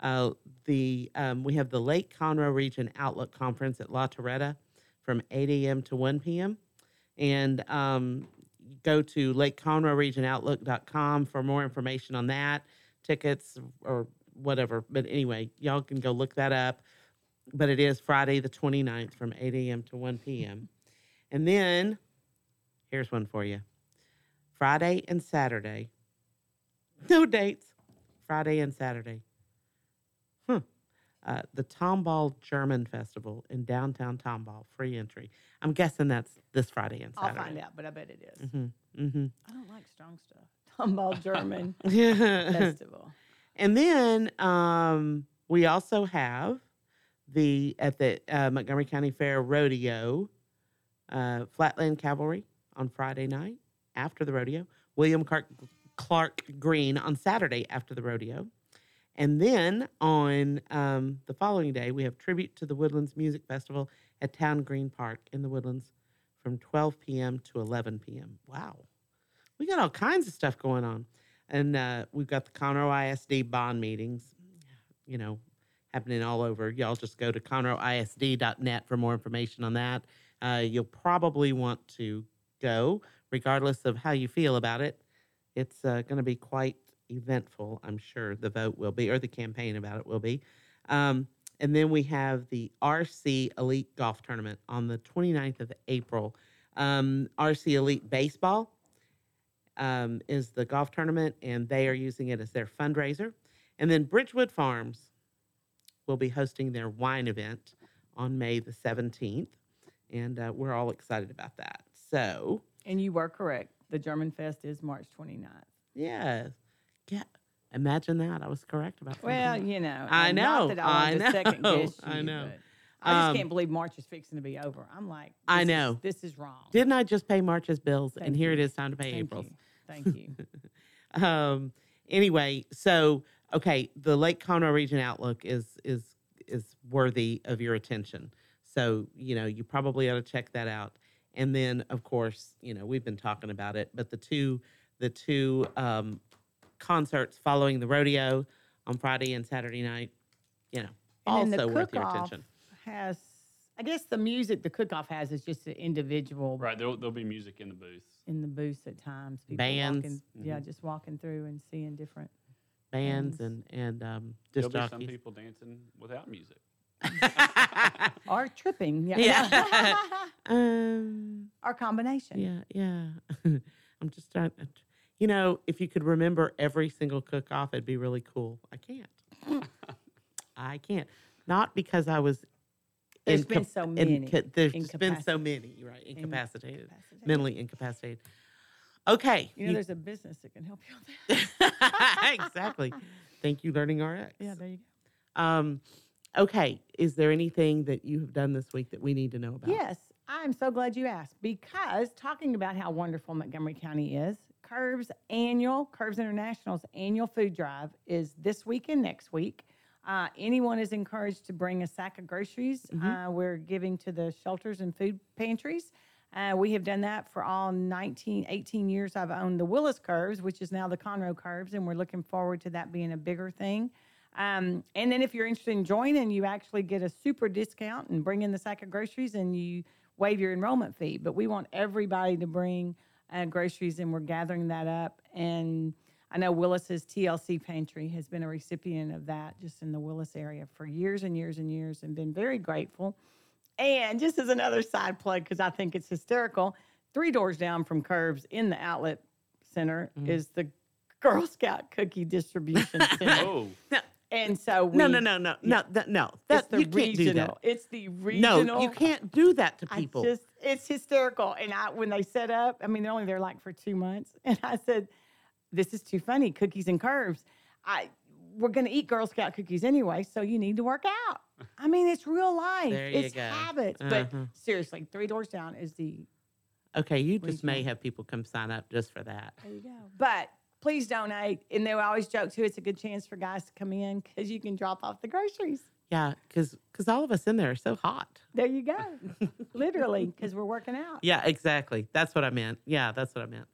uh, the um, we have the Lake Conroe Region Outlook Conference at La Torretta from 8 a.m. to 1 p.m. And um, go to lakeconroeregionoutlook.com for more information on that, tickets or whatever. But anyway, y'all can go look that up. But it is Friday the 29th from 8 a.m. to 1 p.m. And then here's one for you Friday and Saturday. No dates. Friday and Saturday. Huh. Uh, the Tomball German Festival in downtown Tomball, free entry. I'm guessing that's this Friday and Saturday. I'll find out, but I bet it is. Mm-hmm. Mm-hmm. I don't like strong stuff. Tomball German Festival. And then um, we also have the at the uh, Montgomery County Fair Rodeo, uh, Flatland Cavalry on Friday night after the rodeo. William Clark, Clark Green on Saturday after the rodeo. And then on um, the following day, we have tribute to the Woodlands Music Festival at Town Green Park in the Woodlands from 12 p.m. to 11 p.m. Wow. We got all kinds of stuff going on. And uh, we've got the Conroe ISD bond meetings, you know, happening all over. Y'all just go to conroeisd.net for more information on that. Uh, you'll probably want to go, regardless of how you feel about it. It's uh, going to be quite eventful, I'm sure the vote will be, or the campaign about it will be. Um, and then we have the RC Elite Golf Tournament on the 29th of April. Um, RC Elite Baseball um, is the golf tournament, and they are using it as their fundraiser. And then Bridgewood Farms will be hosting their wine event on May the 17th. And uh, we're all excited about that. So, And you were correct. The German Fest is March 29th. yes. Yeah. Imagine that. I was correct about that. Well, you know, I know. Not that I, I to second know, guess you, I know. I just Um, can't believe March is fixing to be over. I'm like, I this is- know. this is wrong. Didn't I just pay March's bills? and Thank here it is time to pay Thank April's. you. Thank you. um anyway so okay the lake conroe region outlook is is is worthy of your attention so you know you probably ought to check that out and then of course you know we've been talking about it but the two the two um concerts following the rodeo on friday and saturday night you know And also the worth your attention has, I guess the music the cook-off has is just an individual Right, there'll, there'll be music in the booth. in the booths at times. People Bands. Walking, Yeah, Mhm. just walking through and seeing different. Bands and and um There'll disc be some people dancing without music. Or tripping. Yeah. Yeah. um or combination. Yeah, yeah. I'm just trying. You know, if you could remember every single cook off, it'd be really cool. I can't. I can't. Not because I was. There's been so many inca- there's just been so many, right? in- Incapacitated, incapacitated. mentally incapacitated. Okay. You know, you- there's a business that can help you with that. exactly. Thank you, Learning RX. Yeah, there you go. Um, okay. Is there anything that you have done this week that we need to know about? Yes, I'm so glad you asked because talking about how wonderful Montgomery County is, Curves annual, Curves International's annual food drive is this week and next week. Uh, anyone is encouraged to bring a sack of groceries. Uh, we're giving to the shelters and food pantries. Uh, we have done that for all 19, 18 years I've owned the Willis Curves, which is now the Conroe Curves, and we're looking forward to that being a bigger thing. Um, and then if you're interested in joining, you actually get a super discount and bring in the sack of groceries and you waive your enrollment fee. But we want everybody to bring uh, groceries and we're gathering that up. And I know Willis's TLC Pantry has been a recipient of that just in the Willis area for years and years and years and been very grateful. And just as another side plug, because I think it's hysterical, three doors down from Curves in the outlet center Mhm. is the Girl Scout Cookie Distribution Center. Oh, And so we, No, no, no, no, no, that, no. it's the you can't do regional. that. It's the regional. No, you can't do that to I people. just, it's hysterical. And I, when they set up, I mean, they're only there like for two months. And I said, this is too funny, cookies and curves. I, we're going to eat Girl Scout cookies anyway, so you need to work out. I mean, it's real life. There you it's go. habits. Uh-huh. But seriously, three doors down is the Okay, you just may have people come sign up just for that. There you go. But please donate. And they always joke too, it's a good chance for guys to come in because you can drop off the groceries. Yeah, because because all of us in there are so hot. There you go. Literally, because we're working out. Yeah, exactly. That's what I meant. Yeah, that's what I meant.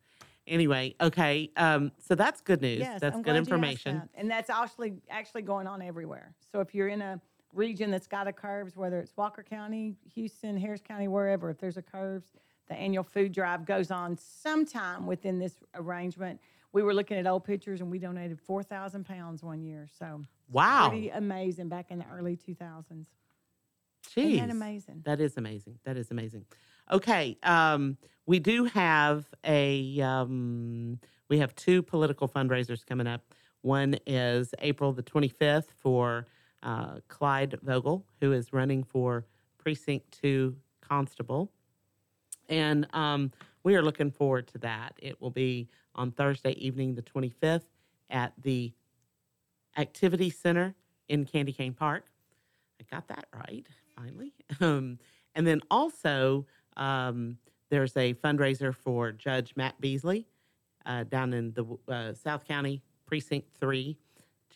Anyway, okay. Um, so that's good news. Yes, that's I'm good glad you asked information. that. And that's actually actually going on everywhere. So if you're in a region that's got a curves, whether it's Walker County, Houston, Harris County, wherever, if there's a curves, the annual food drive goes on sometime within this arrangement. We were looking at old pictures and we donated 4,000 pounds one year. So Wow. pretty amazing back in the early 2000s. Jeez. Isn't that amazing? That is amazing. That is amazing. Okay, um, we do have a um, we have two political fundraisers coming up. One is April the 25th for uh, Clyde Vogel, who is running for precinct two constable, and um, we are looking forward to that. It will be on Thursday evening, the 25th, at the Activity Center in Candy Cane Park. I got that right finally. Um, and then also, um, there's a fundraiser for Judge Matt Beasley uh, down in the uh, South County Precinct 3,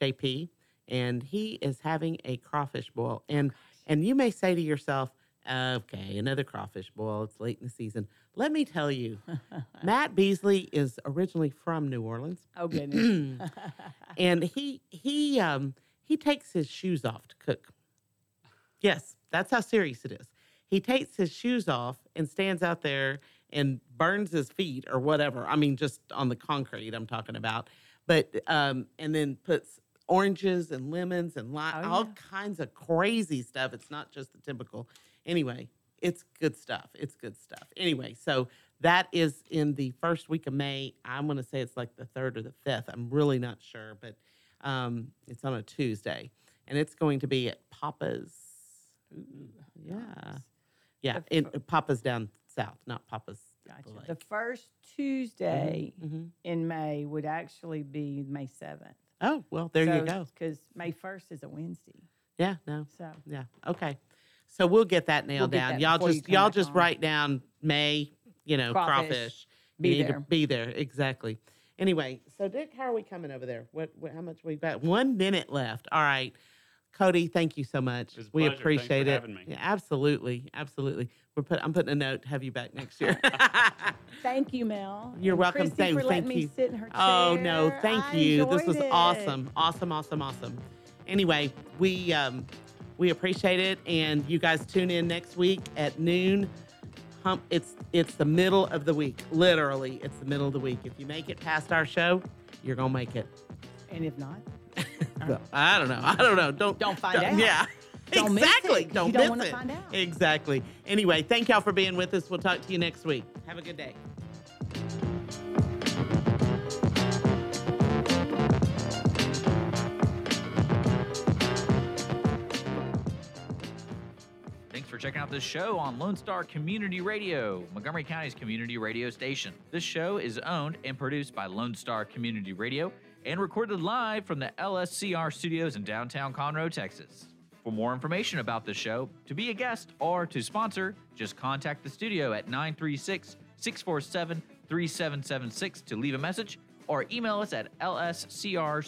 JP. And he is having a crawfish boil. And, and you may say to yourself, okay, another crawfish boil. It's late in the season. Let me tell you, Matt Beasley is originally from New Orleans. Oh, goodness. and he he um he takes his shoes off to cook. Yes, that's how serious it is. He takes his shoes off and stands out there and burns his feet or whatever. I mean, just on the concrete I'm talking about. But um and then puts oranges and lemons and lime, Oh, all kinds of crazy stuff. It's not just the typical. Anyway, it's good stuff. It's good stuff. Anyway, so that is in the first week of May. I'm going to say it's like the third or the fifth. I'm really not sure, but um, it's on a Tuesday, and it's going to be at Papa's. yeah, yeah, in Papa's down south, not Papa's. Gotcha. Lake. The first Tuesday mhm. in May would actually be May 7th. Oh well, there you go. Because May 1st is a Wednesday. Yeah, no, So yeah, okay. So we'll get that nailed get down. that y'all you just y'all just write down May, you know, crawfish. Crawfish. Be to there. be there exactly. Anyway, so Dick, how are we coming over there? What, what how much we've got? One minute left. All right. Cody, thank you so much. was a we pleasure. Thanks for appreciate it. having me. Yeah, absolutely, absolutely. We're put. I'm putting a note to have you back next year. thank you, Mel. You're And welcome. Christy Thank, for thank letting me you. sit in her Oh no, thank I you. This was it. awesome, awesome, awesome, awesome. Anyway, we um, we appreciate it, and you guys tune in next week at noon. Hump, it's it's the middle of the week. Literally, it's the middle of the week. If you make it past our show, you're gonna make it. And if not, I don't know. I don't know. Don't Don't find out. Yeah. Don't miss exactly. Don't you don't miss wanna it. find out. Exactly. Anyway, thank y'all for being with us. We'll talk to you next week. Have a good day. Thanks for checking out this show on Lone Star Community Radio, Montgomery County's community radio station. This show is owned and produced by Lone Star Community Radio and recorded live from the LSCR studios in downtown Conroe, Texas. For more information about the show, to be a guest, or to sponsor, just contact the studio at 936 647 3776 to leave a message or email us at lscr